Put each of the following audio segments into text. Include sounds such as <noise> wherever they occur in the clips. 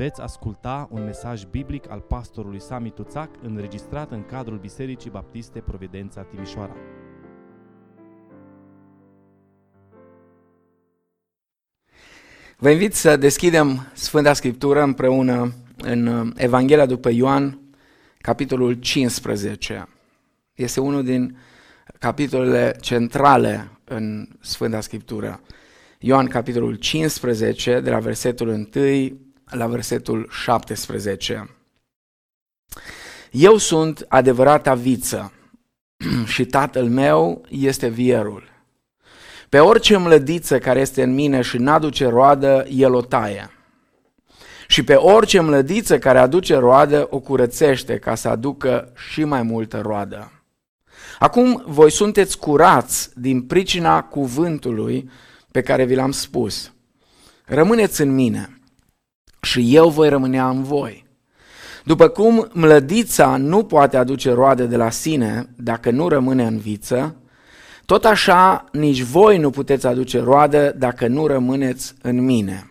Veți asculta un mesaj biblic al pastorului Sami Tuțac înregistrat în cadrul Bisericii Baptiste Providența Timișoara. Vă invit să deschidem Sfânta Scriptură împreună în Evanghelia după Ioan, capitolul 15. Este unul din capitolele centrale în Sfânta Scriptură. Ioan, capitolul 15, de la versetul 1 la versetul 17. Eu sunt adevărata viță <clears throat> și tatăl meu este vierul. Pe orice mlădiță care este în mine și n-aduce roadă, el o taie. Și pe orice mlădiță care aduce roadă, o curățește ca să aducă și mai multă roadă. Acum voi sunteți curați din pricina cuvântului pe care vi l-am spus. Rămâneți în mine și eu voi rămânea în voi. După cum mlădița nu poate aduce roade de la sine dacă nu rămâne în viță, tot așa nici voi nu puteți aduce roade dacă nu rămâneți în mine.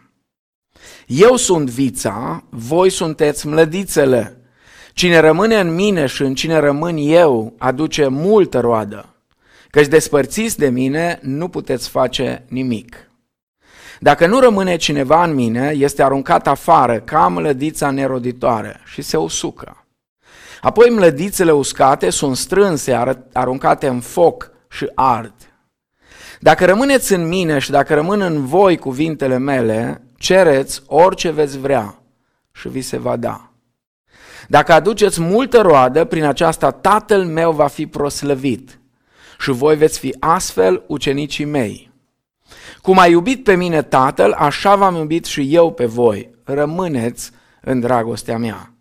Eu sunt vița, voi sunteți mlădițele. Cine rămâne în mine și în cine rămân eu, aduce multă roadă, căci despărțiți de mine nu puteți face nimic. Dacă nu rămâne cineva în mine, este aruncat afară ca mlădița neroditoare și se usucă. Apoi mlădițele uscate sunt strânse, aruncate în foc și ard. Dacă rămâneți în mine și dacă rămân în voi cuvintele mele, cereți orice veți vrea și vi se va da. Dacă aduceți multă roadă, prin aceasta Tatăl meu va fi proslăvit și voi veți fi astfel ucenicii mei. Cum a iubit pe mine Tatăl, așa v-am iubit și eu pe voi. Rămâneți în dragostea mea.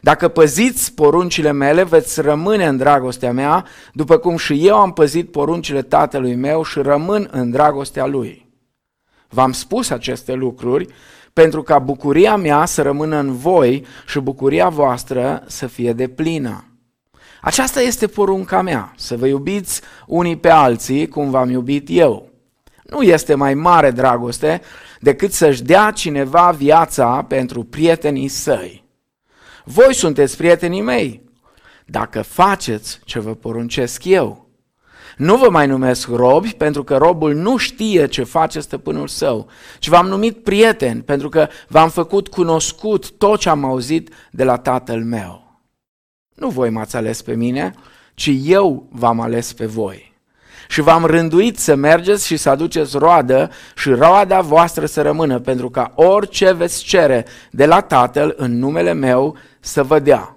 Dacă păziți poruncile mele, veți rămâne în dragostea mea, după cum și eu am păzit poruncile tatălui meu și rămân în dragostea lui. V-am spus aceste lucruri pentru ca bucuria mea să rămână în voi și bucuria voastră să fie de plină. Aceasta este porunca mea, să vă iubiți unii pe alții cum v-am iubit eu. Nu este mai mare dragoste decât să-și dea cineva viața pentru prietenii săi. Voi sunteți prietenii mei, dacă faceți ce vă poruncesc eu. Nu vă mai numesc robi, pentru că robul nu știe ce face stăpânul său, ci v-am numit prieten, pentru că v-am făcut cunoscut tot ce am auzit de la tatăl meu. Nu voi m-ați ales pe mine, ci eu v-am ales pe voi și v-am rânduit să mergeți și să aduceți roadă și roada voastră să rămână, pentru ca orice veți cere de la Tatăl în numele meu să vă dea.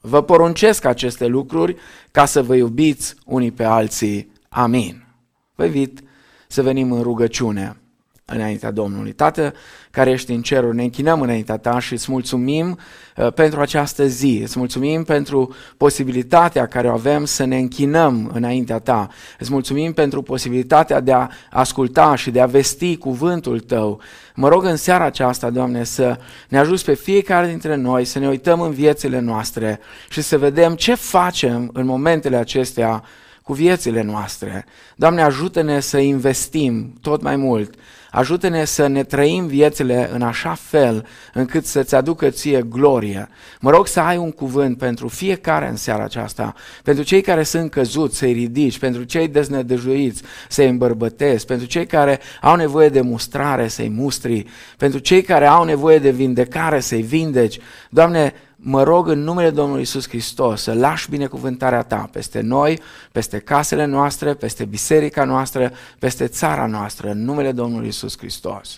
Vă poruncesc aceste lucruri ca să vă iubiți unii pe alții. Amin. Vă invit să venim în rugăciune înaintea Domnului. Tată care ești în ceruri, ne închinăm înaintea Ta și îți mulțumim uh, pentru această zi, îți mulțumim pentru posibilitatea care o avem să ne închinăm înaintea Ta, îți mulțumim pentru posibilitatea de a asculta și de a vesti cuvântul Tău. Mă rog în seara aceasta, Doamne, să ne ajuți pe fiecare dintre noi, să ne uităm în viețile noastre și să vedem ce facem în momentele acestea cu viețile noastre. Doamne, ajută-ne să investim tot mai mult Ajută-ne să ne trăim viețile în așa fel încât să-ți aducă ție glorie. Mă rog să ai un cuvânt pentru fiecare în seara aceasta, pentru cei care sunt căzuți să-i ridici, pentru cei deznădăjuiți să-i îmbărbătezi, pentru cei care au nevoie de mustrare să-i mustri, pentru cei care au nevoie de vindecare să-i vindeci. Doamne, mă rog în numele Domnului Isus Hristos să lași binecuvântarea Ta peste noi, peste casele noastre, peste biserica noastră, peste țara noastră, în numele Domnului Isus Hristos.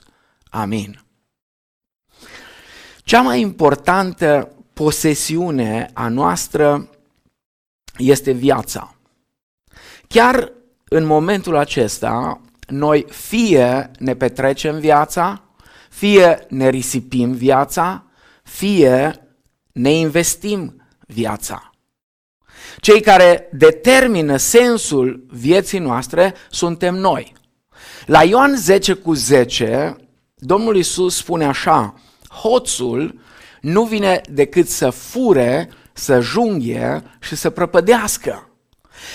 Amin. Cea mai importantă posesiune a noastră este viața. Chiar în momentul acesta, noi fie ne petrecem viața, fie ne risipim viața, fie ne investim viața. Cei care determină sensul vieții noastre suntem noi. La Ioan 10 cu 10, Domnul Isus spune așa, hoțul nu vine decât să fure, să junghie și să prăpădească.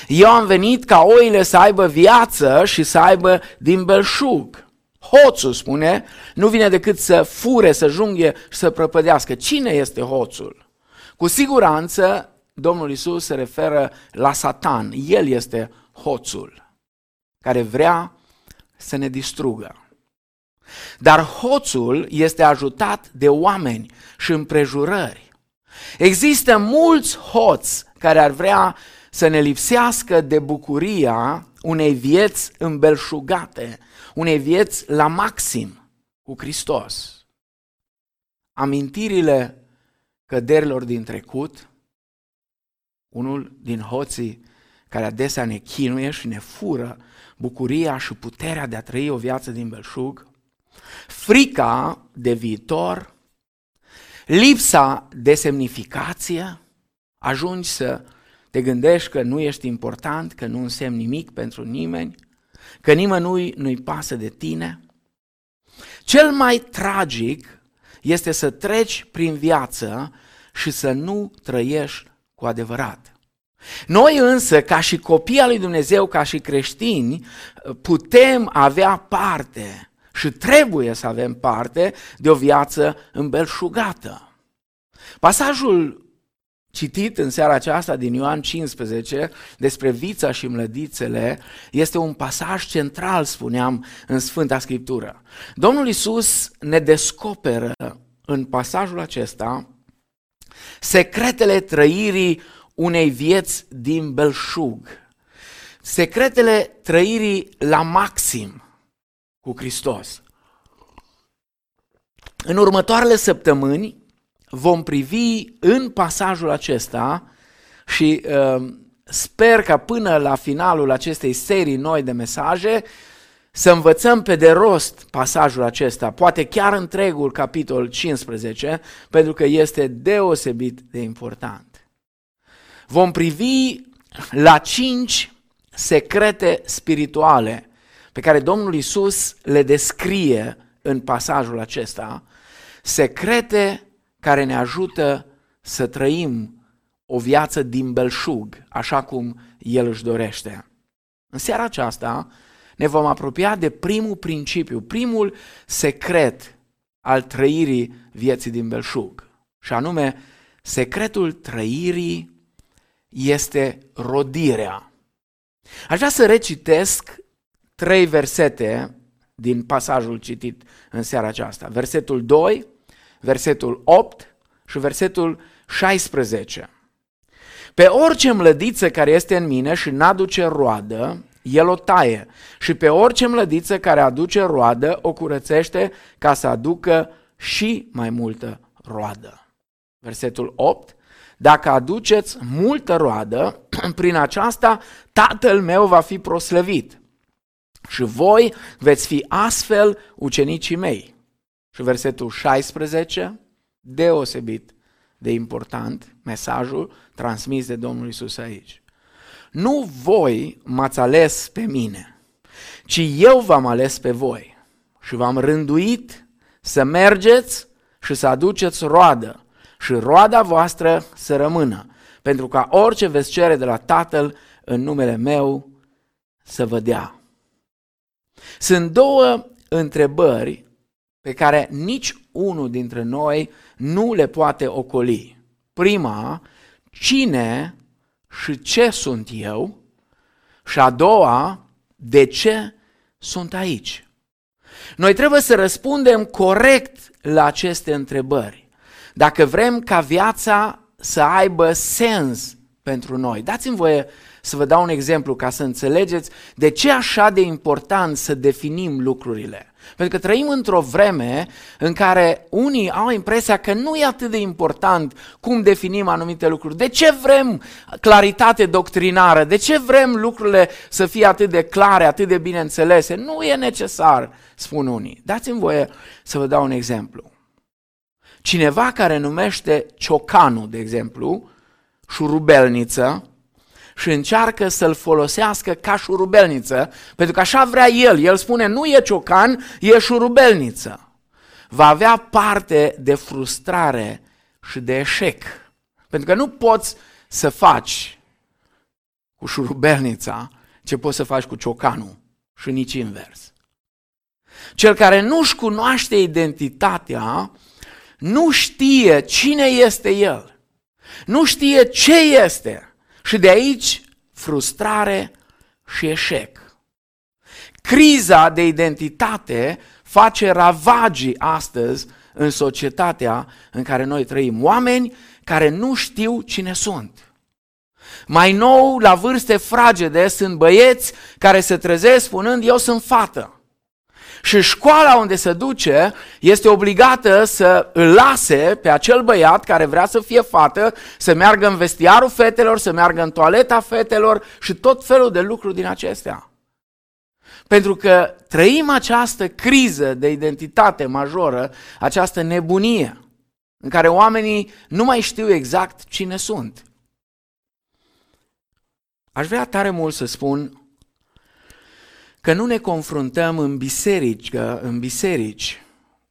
Eu am venit ca oile să aibă viață și să aibă din belșug. Hoțul, spune, nu vine decât să fure, să junghe și să prăpădească. Cine este hoțul? Cu siguranță, Domnul Isus se referă la Satan. El este hoțul care vrea să ne distrugă. Dar hoțul este ajutat de oameni și împrejurări. Există mulți hoți care ar vrea să ne lipsească de bucuria unei vieți îmbelșugate, unei vieți la maxim cu Hristos. Amintirile căderilor din trecut, unul din hoții care adesea ne chinuie și ne fură bucuria și puterea de a trăi o viață din belșug, frica de viitor, lipsa de semnificație, ajungi să te gândești că nu ești important, că nu însemni nimic pentru nimeni, că nimănui nu-i pasă de tine. Cel mai tragic este să treci prin viață și să nu trăiești cu adevărat. Noi însă, ca și copii al lui Dumnezeu, ca și creștini, putem avea parte și trebuie să avem parte de o viață îmbelșugată. Pasajul citit în seara aceasta din Ioan 15 despre vița și mlădițele este un pasaj central, spuneam, în Sfânta Scriptură. Domnul Isus ne descoperă în pasajul acesta secretele trăirii unei vieți din belșug, secretele trăirii la maxim cu Hristos. În următoarele săptămâni vom privi în pasajul acesta și uh, sper ca până la finalul acestei serii noi de mesaje să învățăm pe de rost pasajul acesta, poate chiar întregul capitol 15, pentru că este deosebit de important. Vom privi la cinci secrete spirituale pe care Domnul Isus le descrie în pasajul acesta, secrete care ne ajută să trăim o viață din belșug, așa cum El își dorește. În seara aceasta ne vom apropia de primul principiu, primul secret al trăirii vieții din belșug, și anume secretul trăirii este rodirea. Aș vrea să recitesc trei versete din pasajul citit în seara aceasta. Versetul 2, versetul 8 și versetul 16. Pe orice mlădiță care este în mine și n-aduce roadă, el o taie și pe orice mlădiță care aduce roadă o curățește ca să aducă și mai multă roadă. Versetul 8. Dacă aduceți multă roadă, <clears throat> prin aceasta tatăl meu va fi proslăvit și voi veți fi astfel ucenicii mei. Și versetul 16, deosebit de important, mesajul transmis de Domnul Isus aici. Nu voi m-ați ales pe mine, ci eu v-am ales pe voi și v-am rânduit să mergeți și să aduceți roadă și roada voastră să rămână, pentru ca orice veți cere de la Tatăl în numele meu să vă dea. Sunt două întrebări pe care nici unul dintre noi nu le poate ocoli. Prima, cine și ce sunt eu? Și a doua, de ce sunt aici? Noi trebuie să răspundem corect la aceste întrebări. Dacă vrem ca viața să aibă sens pentru noi. Dați-mi voie să vă dau un exemplu ca să înțelegeți de ce așa de important să definim lucrurile. Pentru că trăim într-o vreme în care unii au impresia că nu e atât de important cum definim anumite lucruri. De ce vrem claritate doctrinară? De ce vrem lucrurile să fie atât de clare, atât de bine înțelese? Nu e necesar, spun unii. Dați-mi voie să vă dau un exemplu. Cineva care numește ciocanu, de exemplu, șurubelniță, și încearcă să-l folosească ca șurubelniță, pentru că așa vrea el. El spune, nu e ciocan, e șurubelniță. Va avea parte de frustrare și de eșec. Pentru că nu poți să faci cu șurubelnița ce poți să faci cu ciocanul și nici invers. Cel care nu-și cunoaște identitatea, nu știe cine este el. Nu știe ce este. Și de aici frustrare și eșec. Criza de identitate face ravagii astăzi în societatea în care noi trăim. Oameni care nu știu cine sunt. Mai nou, la vârste fragede, sunt băieți care se trezesc spunând, eu sunt fată. Și școala unde se duce este obligată să îl lase pe acel băiat care vrea să fie fată, să meargă în vestiarul fetelor, să meargă în toaleta fetelor și tot felul de lucruri din acestea. Pentru că trăim această criză de identitate majoră, această nebunie, în care oamenii nu mai știu exact cine sunt. Aș vrea tare mult să spun că nu ne confruntăm în biserici, în biserici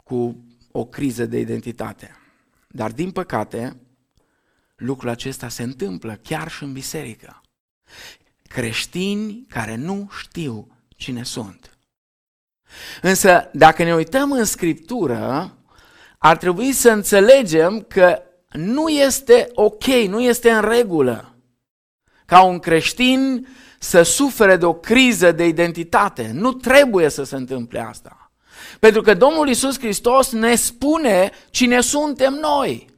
cu o criză de identitate. Dar din păcate, lucrul acesta se întâmplă chiar și în biserică. Creștini care nu știu cine sunt. Însă, dacă ne uităm în Scriptură, ar trebui să înțelegem că nu este ok, nu este în regulă ca un creștin să sufere de o criză de identitate. Nu trebuie să se întâmple asta. Pentru că Domnul Isus Hristos ne spune cine suntem noi.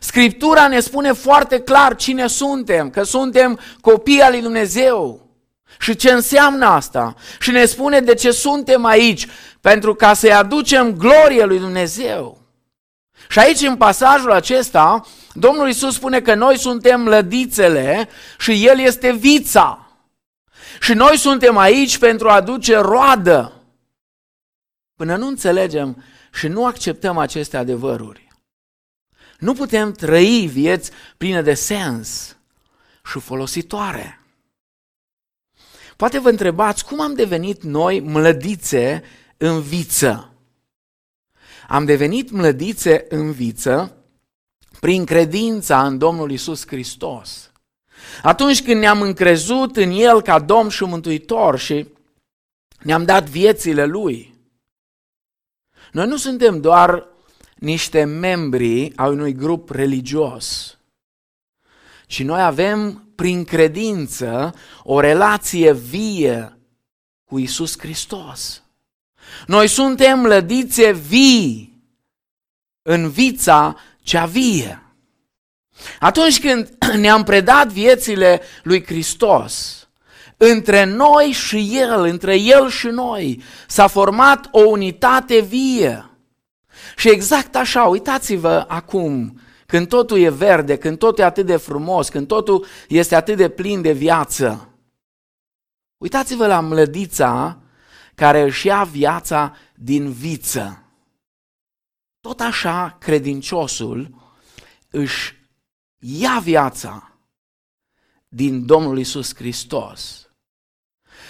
Scriptura ne spune foarte clar cine suntem, că suntem copii al lui Dumnezeu. Și ce înseamnă asta? Și ne spune de ce suntem aici, pentru ca să-i aducem glorie lui Dumnezeu. Și aici, în pasajul acesta, Domnul Isus spune că noi suntem lădițele și El este vița. Și noi suntem aici pentru a aduce roadă. Până nu înțelegem și nu acceptăm aceste adevăruri, nu putem trăi vieți pline de sens și folositoare. Poate vă întrebați cum am devenit noi mlădițe în viță. Am devenit mlădițe în viță prin credința în Domnul Isus Hristos. Atunci când ne-am încrezut în El ca Domn și Mântuitor și ne-am dat viețile Lui. Noi nu suntem doar niște membri a unui grup religios, ci noi avem prin credință o relație vie cu Isus Hristos. Noi suntem lădițe vii în vița cea vie. Atunci când <clears throat> ne-am predat viețile lui Hristos, între noi și El, între El și noi, s-a format o unitate vie. Și exact așa, uitați-vă acum, când totul e verde, când totul e atât de frumos, când totul este atât de plin de viață. Uitați-vă la mlădița care își ia viața din viță. Tot așa credinciosul își ia viața din Domnul Isus Hristos.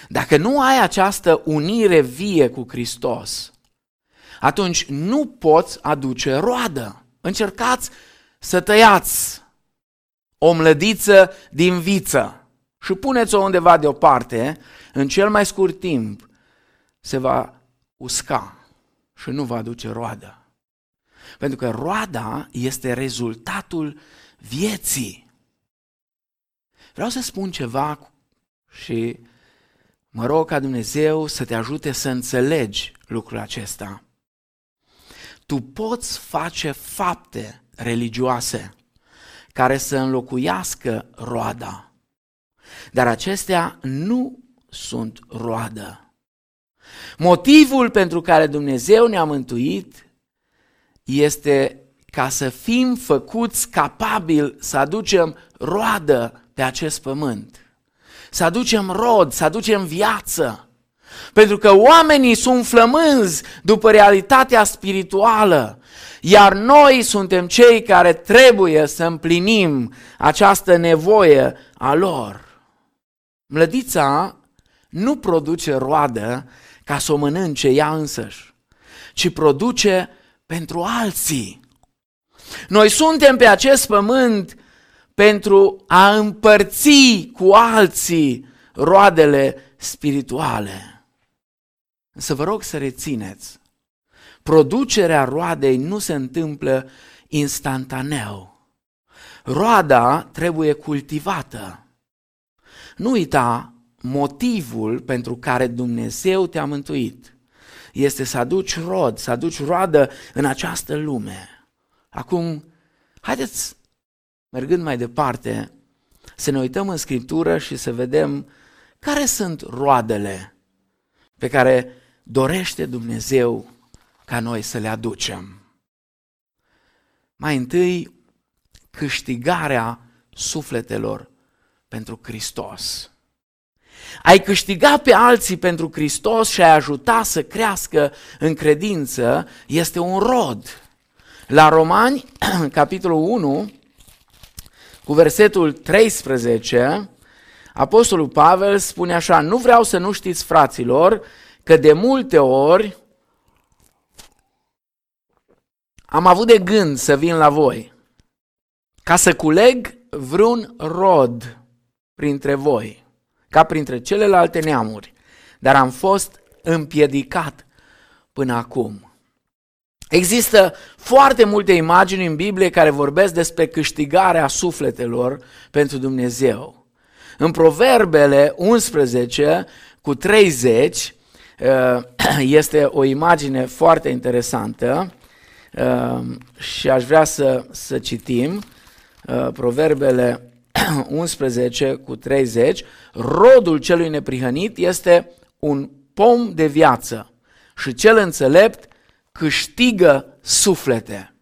Dacă nu ai această unire vie cu Hristos, atunci nu poți aduce roadă. Încercați să tăiați o mlădiță din viță și puneți-o undeva deoparte, în cel mai scurt timp se va usca și nu va aduce roadă. Pentru că roada este rezultatul vieții. Vreau să spun ceva și mă rog ca Dumnezeu să te ajute să înțelegi lucrul acesta. Tu poți face fapte religioase care să înlocuiască roada, dar acestea nu sunt roadă. Motivul pentru care Dumnezeu ne-a mântuit este ca să fim făcuți capabili să aducem roadă pe acest pământ. Să aducem rod, să aducem viață. Pentru că oamenii sunt flămânzi după realitatea spirituală, iar noi suntem cei care trebuie să împlinim această nevoie a lor. Mlădița nu produce roadă ca să o mănânce ea însăși, ci produce pentru alții. Noi suntem pe acest pământ pentru a împărți cu alții roadele spirituale. Să vă rog să rețineți, producerea roadei nu se întâmplă instantaneu. Roada trebuie cultivată. Nu uita motivul pentru care Dumnezeu te-a mântuit. Este să aduci rod, să aduci roadă în această lume. Acum, haideți, mergând mai departe, să ne uităm în Scriptură și să vedem care sunt roadele pe care dorește Dumnezeu ca noi să le aducem. Mai întâi, câștigarea sufletelor pentru Hristos. Ai câștiga pe alții pentru Hristos și ai ajuta să crească în credință este un rod. La Romani, <clears throat> capitolul 1, cu versetul 13, Apostolul Pavel spune așa, nu vreau să nu știți, fraților, că de multe ori am avut de gând să vin la voi, ca să culeg vreun rod printre voi, ca printre celelalte neamuri, dar am fost împiedicat până acum. Există foarte multe imagini în Biblie care vorbesc despre câștigarea sufletelor pentru Dumnezeu. În Proverbele 11 cu 30 uh, <clears throat> este o imagine foarte interesantă uh, și aș vrea să, să citim uh, Proverbele <clears throat> 11 cu 30. Rodul celui neprihănit este un pom de viață și cel înțelept câștigă suflete.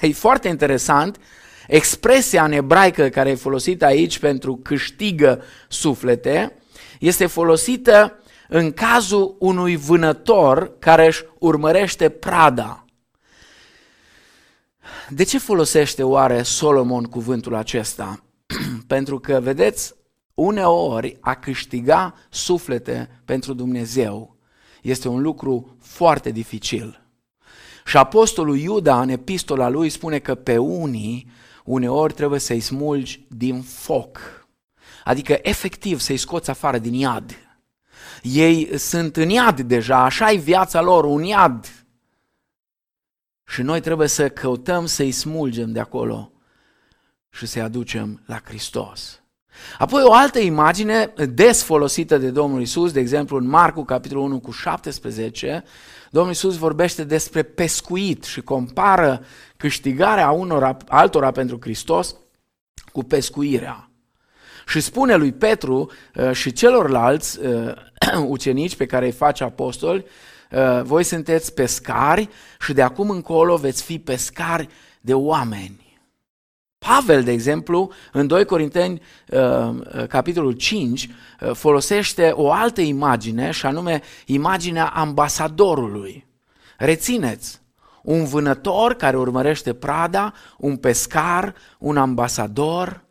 E foarte interesant, expresia în ebraică care e folosită aici pentru câștigă suflete este folosită în cazul unui vânător care își urmărește prada. De ce folosește oare Solomon cuvântul acesta? <clears throat> pentru că, vedeți, uneori a câștiga suflete pentru Dumnezeu este un lucru foarte dificil. Și apostolul Iuda în epistola lui spune că pe unii uneori trebuie să-i smulgi din foc. Adică efectiv să-i scoți afară din iad. Ei sunt în iad deja, așa e viața lor, un iad. Și noi trebuie să căutăm să-i smulgem de acolo și să-i aducem la Hristos. Apoi o altă imagine des folosită de Domnul Isus, de exemplu în Marcu, capitolul 1 cu 17, Domnul Isus vorbește despre pescuit și compară câștigarea unora, altora pentru Hristos cu pescuirea. Și spune lui Petru uh, și celorlalți uh, <clears throat> ucenici pe care îi face apostoli, uh, voi sunteți pescari și de acum încolo veți fi pescari de oameni. Pavel, de exemplu, în 2 Corinteni, uh, uh, capitolul 5, uh, folosește o altă imagine, și anume imaginea ambasadorului. Rețineți, un vânător care urmărește prada, un pescar, un ambasador.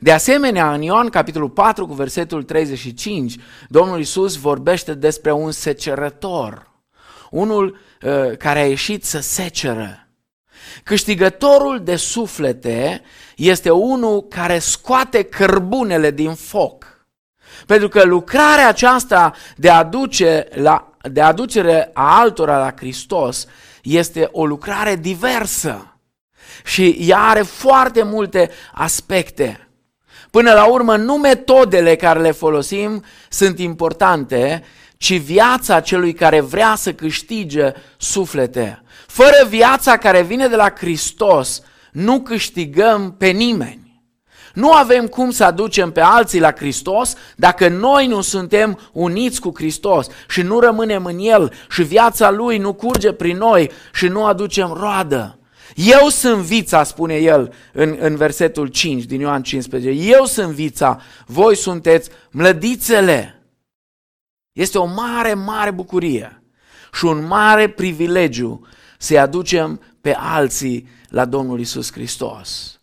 De asemenea, în Ioan, capitolul 4, cu versetul 35, Domnul Isus vorbește despre un secerător, unul uh, care a ieșit să seceră. Câștigătorul de suflete este unul care scoate cărbunele din foc. Pentru că lucrarea aceasta de, aduce la, de aducere a altora la Hristos este o lucrare diversă. Și ea are foarte multe aspecte. Până la urmă, nu metodele care le folosim sunt importante, ci viața celui care vrea să câștige suflete. Fără viața care vine de la Hristos, nu câștigăm pe nimeni. Nu avem cum să aducem pe alții la Hristos dacă noi nu suntem uniți cu Hristos și nu rămânem în El și viața Lui nu curge prin noi și nu aducem roadă. Eu sunt vița, spune el în, în versetul 5 din Ioan 15. Eu sunt vița, voi sunteți mlădițele. Este o mare, mare bucurie și un mare privilegiu să-i aducem pe alții la Domnul Isus Hristos.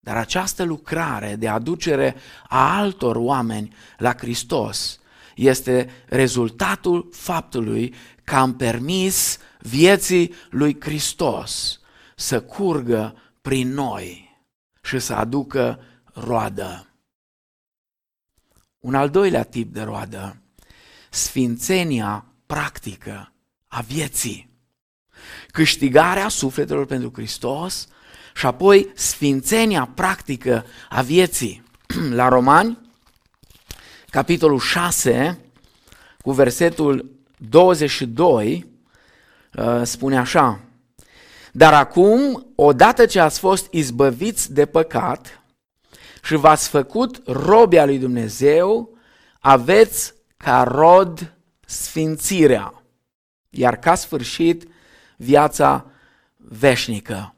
Dar această lucrare de aducere a altor oameni la Hristos este rezultatul faptului că am permis vieții lui Hristos să curgă prin noi și să aducă roadă. Un al doilea tip de roadă, sfințenia practică a vieții. Câștigarea sufletelor pentru Hristos și apoi sfințenia practică a vieții. <clears throat> La Romani, capitolul 6, cu versetul 22, uh, spune așa, Dar acum, odată ce ați fost izbăviți de păcat și v-ați făcut robia lui Dumnezeu, aveți ca rod sfințirea, iar ca sfârșit viața veșnică.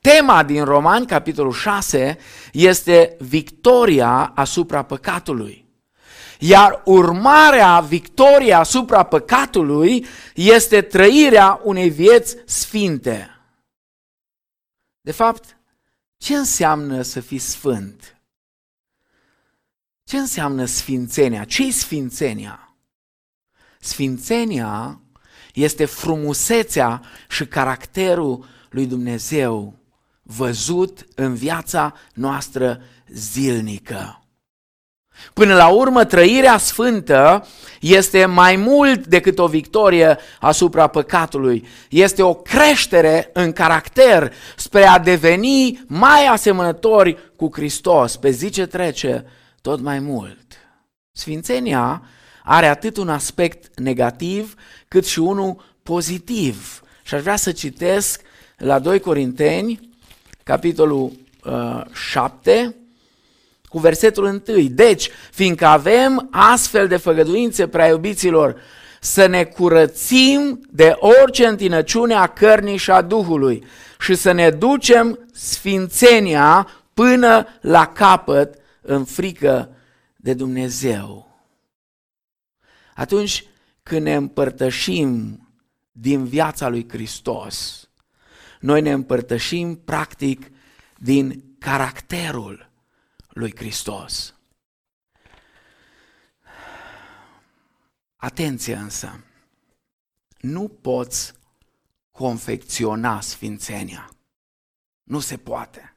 Tema din Romani, capitolul 6, este victoria asupra păcatului. Iar urmarea victoriei asupra păcatului este trăirea unei vieți sfinte. De fapt, ce înseamnă să fii sfânt? Ce înseamnă sfințenia? ce e sfințenia? Sfințenia este frumusețea și caracterul lui Dumnezeu văzut în viața noastră zilnică. Până la urmă, trăirea sfântă este mai mult decât o victorie asupra păcatului. Este o creștere în caracter spre a deveni mai asemănători cu Hristos. Pe zi ce trece, tot mai mult. Sfințenia are atât un aspect negativ cât și unul pozitiv. Și aș vrea să citesc la 2 Corinteni, capitolul uh, 7, cu versetul 1. Deci, fiindcă avem astfel de făgăduințe prea iubiților, să ne curățim de orice întinăciune a cărnii și a Duhului și să ne ducem sfințenia până la capăt în frică de Dumnezeu. Atunci când ne împărtășim din viața lui Hristos, noi ne împărtășim practic din caracterul lui Hristos. Atenție însă, nu poți confecționa sfințenia. Nu se poate.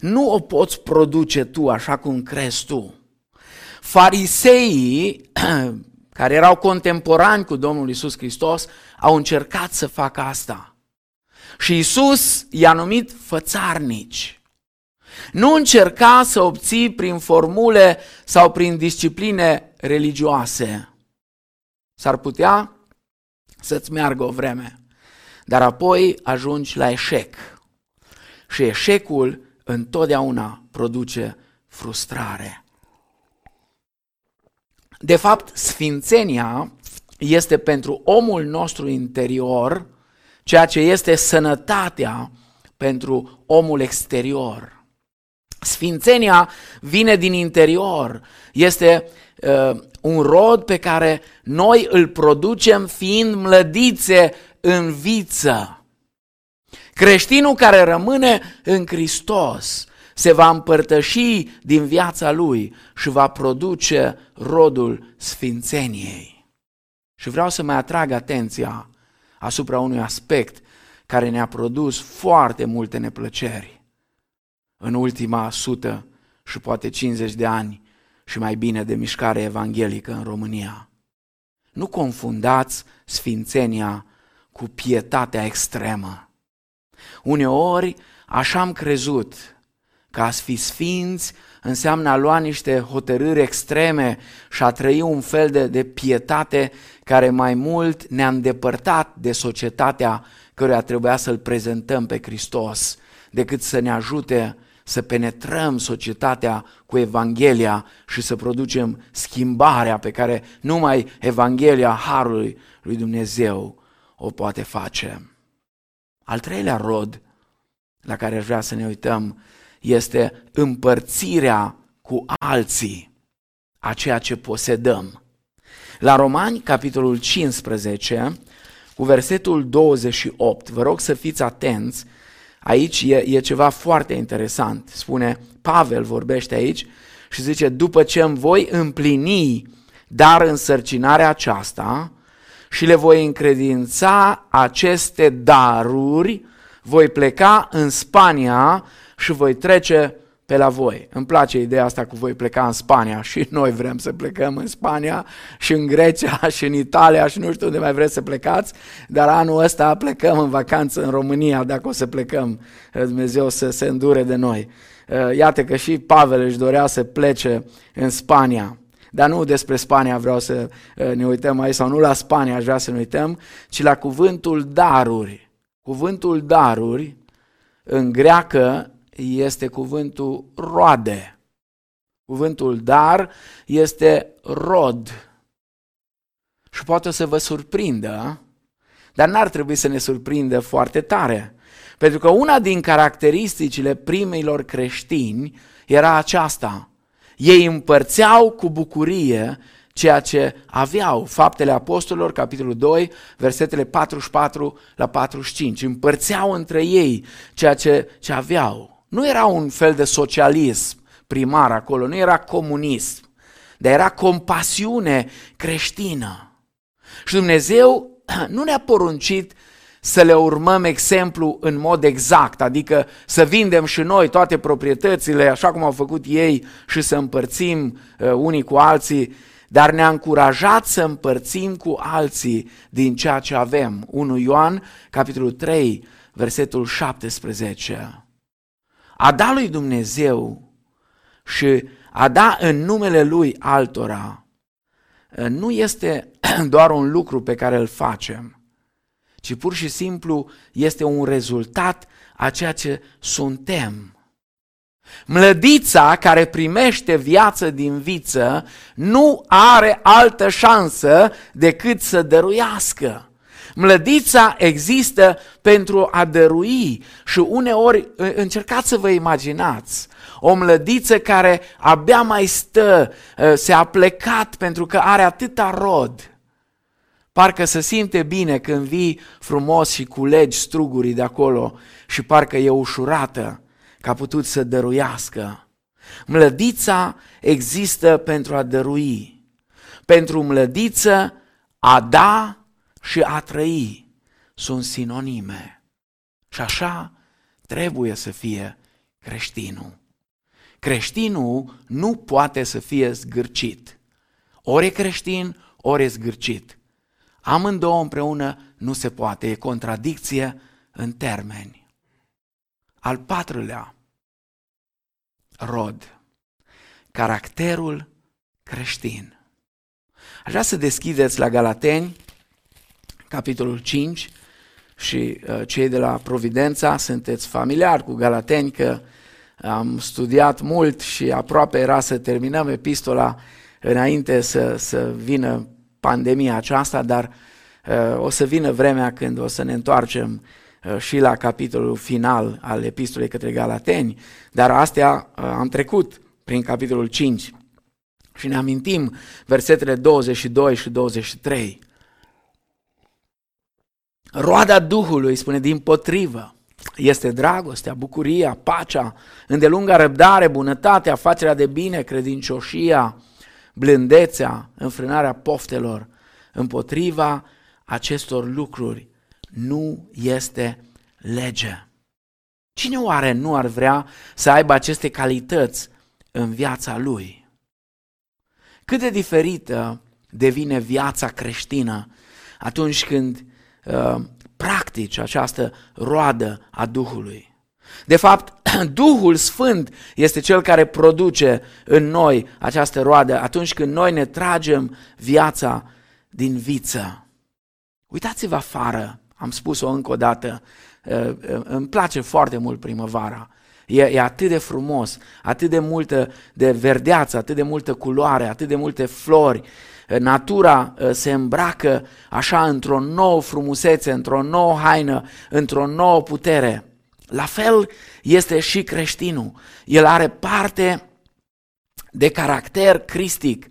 Nu o poți produce tu așa cum crezi tu. Fariseii, <clears throat> care erau contemporani cu Domnul Isus Hristos, au încercat să facă asta. Și Isus i-a numit fățarnici. Nu încerca să obții prin formule sau prin discipline religioase. S-ar putea să-ți meargă o vreme, dar apoi ajungi la eșec. Și eșecul întotdeauna produce frustrare. De fapt, sfințenia este pentru omul nostru interior ceea ce este sănătatea pentru omul exterior. Sfințenia vine din interior, este uh, un rod pe care noi îl producem fiind mlădițe în viță. Creștinul care rămâne în Hristos se va împărtăși din viața lui și va produce rodul sfințeniei. Și vreau să mai atrag atenția asupra unui aspect care ne-a produs foarte multe neplăceri în ultima sută și poate 50 de ani și mai bine de mișcare evanghelică în România. Nu confundați sfințenia cu pietatea extremă. Uneori așa am crezut că a fi sfinți înseamnă a lua niște hotărâri extreme și a trăi un fel de, de pietate care mai mult ne-a îndepărtat de societatea căruia trebuia să-L prezentăm pe Hristos, decât să ne ajute să penetrăm societatea cu Evanghelia și să producem schimbarea pe care numai Evanghelia Harului lui Dumnezeu o poate face. Al treilea rod la care aș vrea să ne uităm este împărțirea cu alții a ceea ce posedăm. La Romani, capitolul 15, cu versetul 28, vă rog să fiți atenți, aici e, e ceva foarte interesant. Spune, Pavel vorbește aici și zice, după ce îmi voi împlini dar însărcinarea aceasta și le voi încredința aceste daruri, voi pleca în Spania și voi trece pe la voi. Îmi place ideea asta cu voi pleca în Spania și noi vrem să plecăm în Spania și în Grecia <laughs> și în Italia și nu știu unde mai vreți să plecați, dar anul ăsta plecăm în vacanță în România, dacă o să plecăm, Dumnezeu să se îndure de noi. Uh, iată că și Pavel își dorea să plece în Spania. Dar nu despre Spania vreau să uh, ne uităm aici, sau nu la Spania aș vrea să ne uităm, ci la cuvântul daruri. Cuvântul daruri în greacă este cuvântul roade. Cuvântul dar este rod. Și poate să vă surprindă, dar n-ar trebui să ne surprindă foarte tare. Pentru că una din caracteristicile primilor creștini era aceasta. Ei împărțeau cu bucurie ceea ce aveau. Faptele Apostolilor, capitolul 2, versetele 44 la 45. Împărțeau între ei ceea ce, ce aveau. Nu era un fel de socialism primar acolo, nu era comunism, dar era compasiune creștină. Și Dumnezeu <clears throat> nu ne-a poruncit să le urmăm exemplu în mod exact, adică să vindem și noi toate proprietățile așa cum au făcut ei și să împărțim uh, unii cu alții, dar ne-a încurajat să împărțim cu alții din ceea ce avem. 1 Ioan, capitolul 3, versetul 17. A da lui Dumnezeu și a da în numele lui altora uh, nu este <clears throat> doar un lucru pe care îl facem, ci pur și simplu este un rezultat a ceea ce suntem. Mlădița care primește viață din viță nu are altă șansă decât să dăruiască. Mlădița există pentru a dărui și uneori încercați să vă imaginați o mlădiță care abia mai stă, ă, se a plecat pentru că are atâta rod Parcă se simte bine când vii frumos și culegi strugurii de acolo și parcă e ușurată că a putut să dăruiască. Mlădița există pentru a dărui. Pentru mlădiță, a da și a trăi sunt sinonime. Și așa trebuie să fie creștinul. Creștinul nu poate să fie zgârcit. Ori e creștin, ori e zgârcit. Amândouă împreună nu se poate, e contradicție în termeni. Al patrulea, rod, caracterul creștin. Aș vrea să deschideți la Galateni, capitolul 5, și uh, cei de la Providența sunteți familiari cu Galateni, că am studiat mult și aproape era să terminăm epistola înainte să, să vină pandemia aceasta, dar uh, o să vină vremea când o să ne întoarcem uh, și la capitolul final al epistolei către Galateni, dar astea uh, am trecut prin capitolul 5 și ne amintim versetele 22 și 23. Roada Duhului, spune, din potrivă, este dragostea, bucuria, pacea, îndelunga răbdare, bunătatea, facerea de bine, credincioșia, blândețea, înfrânarea poftelor. Împotriva acestor lucruri nu este lege. Cine oare nu ar vrea să aibă aceste calități în viața lui? Cât de diferită devine viața creștină atunci când uh, practici această roadă a Duhului. De fapt, <clears throat> Duhul Sfânt este cel care produce în noi această roadă atunci când noi ne tragem viața din viță. Uitați-vă afară, am spus-o încă o dată, îmi place foarte mult primăvara. E, e atât de frumos, atât de multă de verdeață, atât de multă culoare, atât de multe flori. Natura se îmbracă așa într-o nouă frumusețe, într-o nouă haină, într-o nouă putere. La fel este și creștinul. El are parte de caracter cristic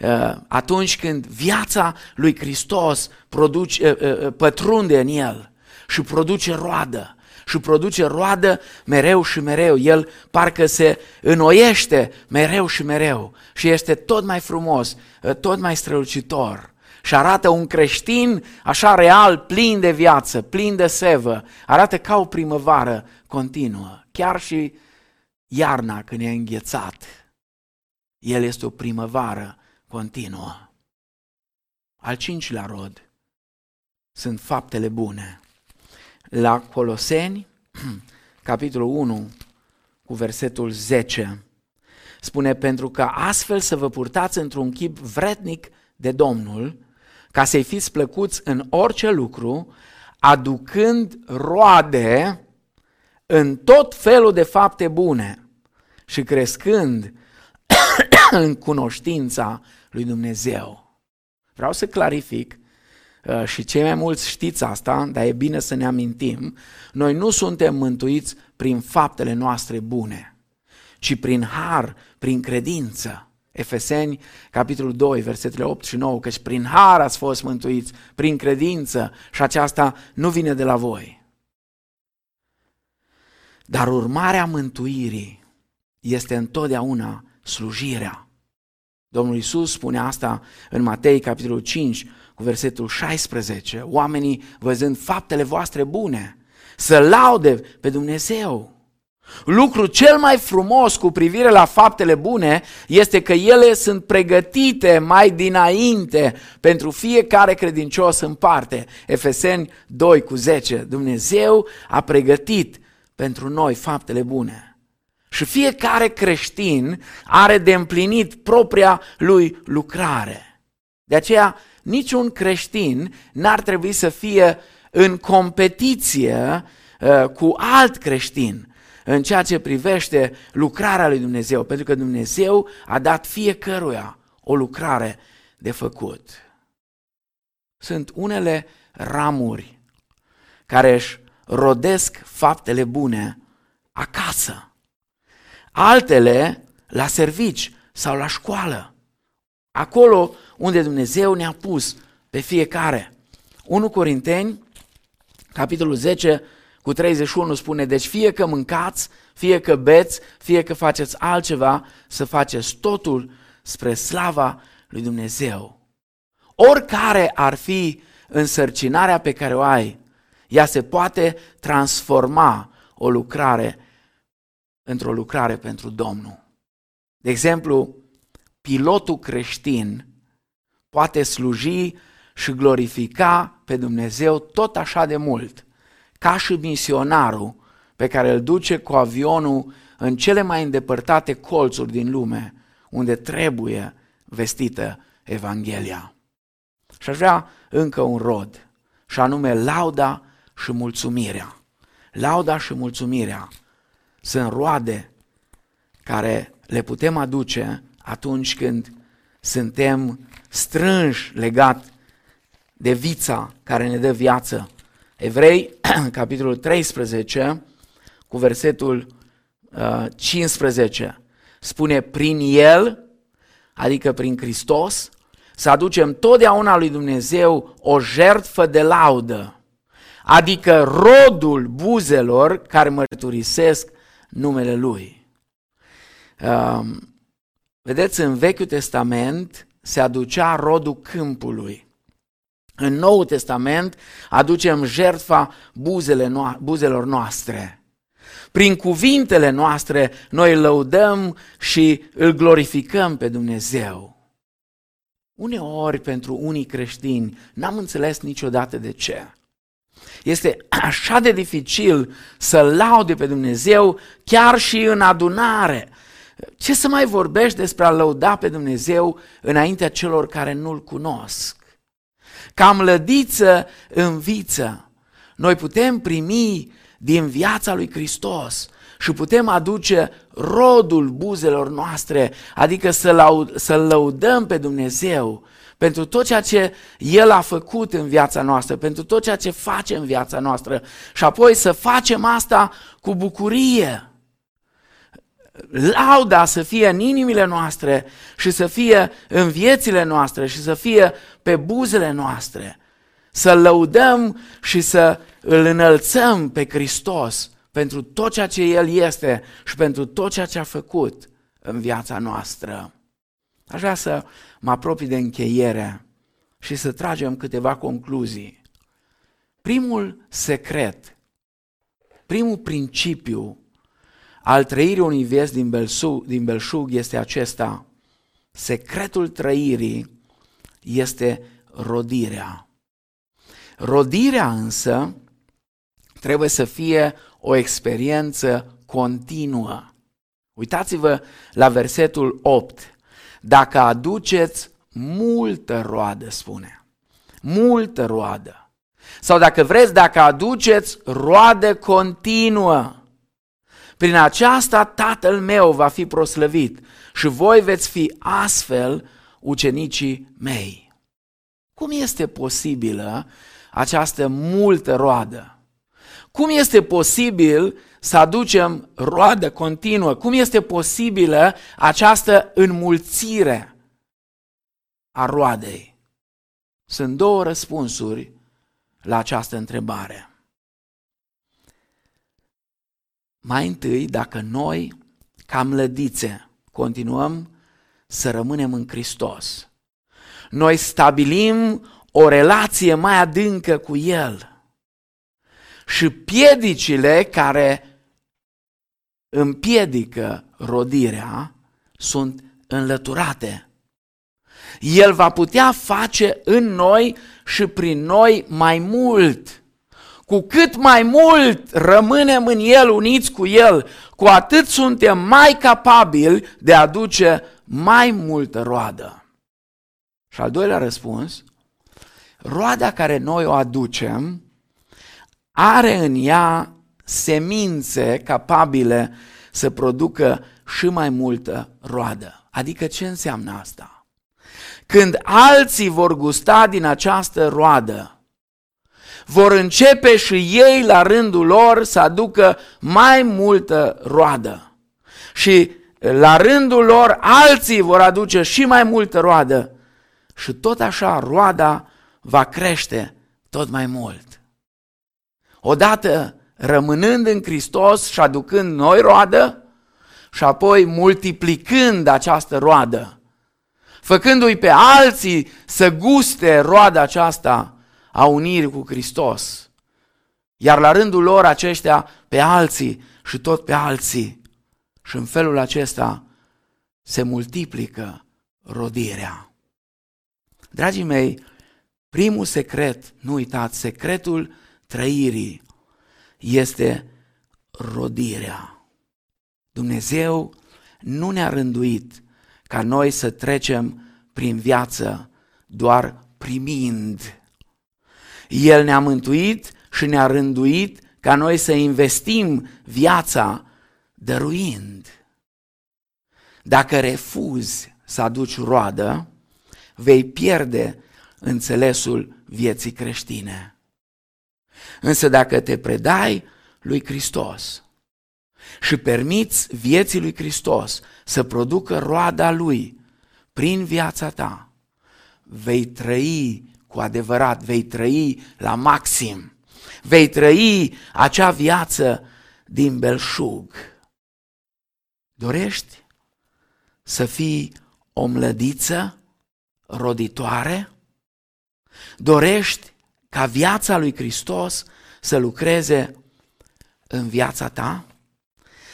uh, atunci când viața lui Hristos produce, uh, uh, pătrunde în el și produce roadă. Și produce roadă mereu și mereu. El parcă se înnoiește mereu și mereu și este tot mai frumos, tot mai strălucitor și arată un creștin așa real, plin de viață, plin de sevă, arată ca o primăvară continuă, chiar și iarna când e înghețat. El este o primăvară continuă. Al cincilea rod sunt faptele bune. La Coloseni, <clears throat> capitolul 1, cu versetul 10, spune, pentru că astfel să vă purtați într-un chip vretnic de Domnul, ca să-i fiți plăcuți în orice lucru, aducând roade în tot felul de fapte bune și crescând <coughs> în cunoștința lui Dumnezeu. Vreau să clarific uh, și cei mai mulți știți asta, dar e bine să ne amintim, noi nu suntem mântuiți prin faptele noastre bune, ci prin har, prin credință. Efeseni, capitolul 2, versetele 8 și 9, căci prin har ați fost mântuiți, prin credință și aceasta nu vine de la voi. Dar urmarea mântuirii este întotdeauna slujirea. Domnul Isus spune asta în Matei, capitolul 5, cu versetul 16. Oamenii, văzând faptele voastre bune, să laude pe Dumnezeu. Lucru cel mai frumos cu privire la faptele bune este că ele sunt pregătite mai dinainte pentru fiecare credincios în parte. Efeseni 2 cu 10. Dumnezeu a pregătit pentru noi faptele bune. Și fiecare creștin are de împlinit propria lui lucrare. De aceea, niciun creștin n-ar trebui să fie în competiție uh, cu alt creștin în ceea ce privește lucrarea lui Dumnezeu, pentru că Dumnezeu a dat fiecăruia o lucrare de făcut. Sunt unele ramuri care își rodesc faptele bune acasă, altele la servici sau la școală, acolo unde Dumnezeu ne-a pus pe fiecare. 1 Corinteni, capitolul 10, cu 31 spune, deci fie că mâncați, fie că beți, fie că faceți altceva, să faceți totul spre slava lui Dumnezeu. Oricare ar fi însărcinarea pe care o ai, ea se poate transforma o lucrare într-o lucrare pentru Domnul. De exemplu, pilotul creștin poate sluji și glorifica pe Dumnezeu tot așa de mult ca și misionarul pe care îl duce cu avionul în cele mai îndepărtate colțuri din lume, unde trebuie vestită Evanghelia. Și aș vrea încă un rod, și anume lauda și mulțumirea. Lauda și mulțumirea sunt roade care le putem aduce atunci când suntem strânși legat de vița care ne dă viață Evrei, <clears throat> capitolul 13, cu versetul uh, 15, spune prin El, adică prin Hristos, să aducem totdeauna lui Dumnezeu o jertfă de laudă, adică rodul buzelor care mărturisesc numele Lui. Uh, vedeți, în Vechiul Testament se aducea rodul câmpului. În Noul Testament aducem jertfa buzele no- buzelor noastre. Prin cuvintele noastre noi îl lăudăm și îl glorificăm pe Dumnezeu. Uneori pentru unii creștini n-am înțeles niciodată de ce. Este așa de dificil să laude pe Dumnezeu chiar și în adunare. Ce să mai vorbești despre a lăuda pe Dumnezeu înaintea celor care nu-L cunosc? Cam lădiță în viță. Noi putem primi din viața lui Hristos și putem aduce rodul buzelor noastre, adică să laud, să lăudăm pe Dumnezeu pentru tot ceea ce El a făcut în viața noastră, pentru tot ceea ce face în viața noastră și apoi să facem asta cu bucurie lauda să fie în inimile noastre și să fie în viețile noastre și să fie pe buzele noastre. Să lăudăm și să îl înălțăm pe Hristos pentru tot ceea ce El este și pentru tot ceea ce a făcut în viața noastră. Aș vrea să mă apropii de încheiere și să tragem câteva concluzii. Primul secret, primul principiu al trăirii unui vies din belșug, din belșug este acesta. Secretul trăirii este rodirea. Rodirea însă trebuie să fie o experiență continuă. Uitați-vă la versetul 8. Dacă aduceți multă roadă, spune. Multă roadă. Sau dacă vreți, dacă aduceți roadă continuă. Prin aceasta tatăl meu va fi proslăvit și voi veți fi astfel ucenicii mei. Cum este posibilă această multă roadă? Cum este posibil să aducem roadă continuă? Cum este posibilă această înmulțire a roadei? Sunt două răspunsuri la această întrebare. Mai întâi, dacă noi, ca mlădițe, continuăm să rămânem în Hristos, noi stabilim o relație mai adâncă cu El și piedicile care împiedică rodirea sunt înlăturate. El va putea face în noi și prin noi mai mult. Cu cât mai mult rămânem în El, uniți cu El, cu atât suntem mai capabili de a aduce mai multă roadă. Și al doilea răspuns, roada care noi o aducem are în ea semințe capabile să producă și mai multă roadă. Adică ce înseamnă asta? Când alții vor gusta din această roadă, vor începe și ei la rândul lor să aducă mai multă roadă. Și la rândul lor alții vor aduce și mai multă roadă. Și tot așa roada va crește tot mai mult. Odată rămânând în Hristos și aducând noi roadă și apoi multiplicând această roadă, făcându-i pe alții să guste roada aceasta a unirii cu Hristos. Iar la rândul lor aceștia pe alții și tot pe alții. Și în felul acesta se multiplică rodirea. Dragii mei, primul secret, nu uitați, secretul trăirii este rodirea. Dumnezeu nu ne-a rânduit ca noi să trecem prin viață doar primind. El ne-a mântuit și ne-a rânduit ca noi să investim viața dăruind. Dacă refuzi să aduci roadă, vei pierde înțelesul vieții creștine. Însă dacă te predai lui Hristos și permiți vieții lui Hristos să producă roada lui prin viața ta, vei trăi cu adevărat, vei trăi la maxim, vei trăi acea viață din belșug. Dorești să fii o mlădiță roditoare? Dorești ca viața lui Hristos să lucreze în viața ta?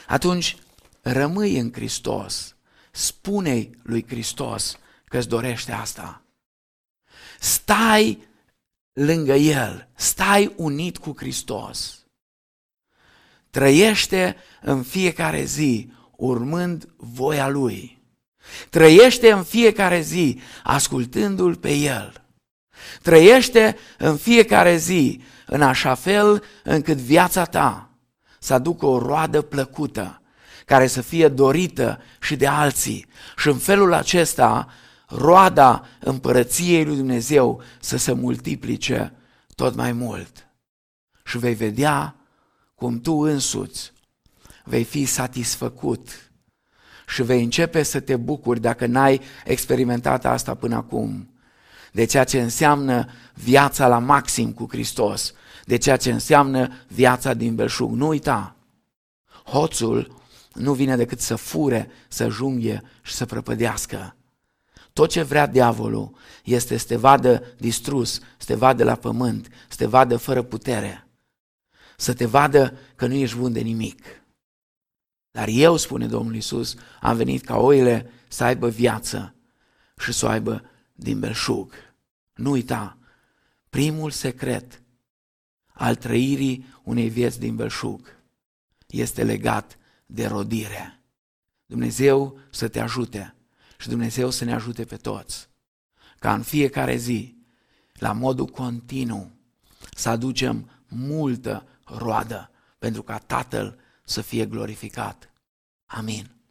Atunci rămâi în Hristos. Spune-i lui Hristos că îți dorește asta. Stai lângă El, stai unit cu Hristos. Trăiește în fiecare zi urmând voia Lui. Trăiește în fiecare zi ascultându-L pe El. Trăiește în fiecare zi în așa fel încât viața ta să aducă o roadă plăcută, care să fie dorită și de alții. Și în felul acesta, roada împărăției lui Dumnezeu să se multiplice tot mai mult. Și vei vedea cum tu însuți vei fi satisfăcut și vei începe să te bucuri dacă n-ai experimentat asta până acum de ceea ce înseamnă viața la maxim cu Hristos, de ceea ce înseamnă viața din belșug. Nu uita, hoțul nu vine decât să fure, să junghe și să prăpădească. Tot ce vrea diavolul este să te vadă distrus, să te vadă la pământ, să te vadă fără putere, să te vadă că nu ești bun de nimic. Dar eu, spune Domnul Isus, am venit ca oile să aibă viață și să o aibă din belșug. Nu uita, primul secret al trăirii unei vieți din belșug este legat de rodire. Dumnezeu să te ajute și Dumnezeu să ne ajute pe toți. Ca în fiecare zi, la modul continuu, să aducem multă roadă pentru ca Tatăl să fie glorificat. Amin.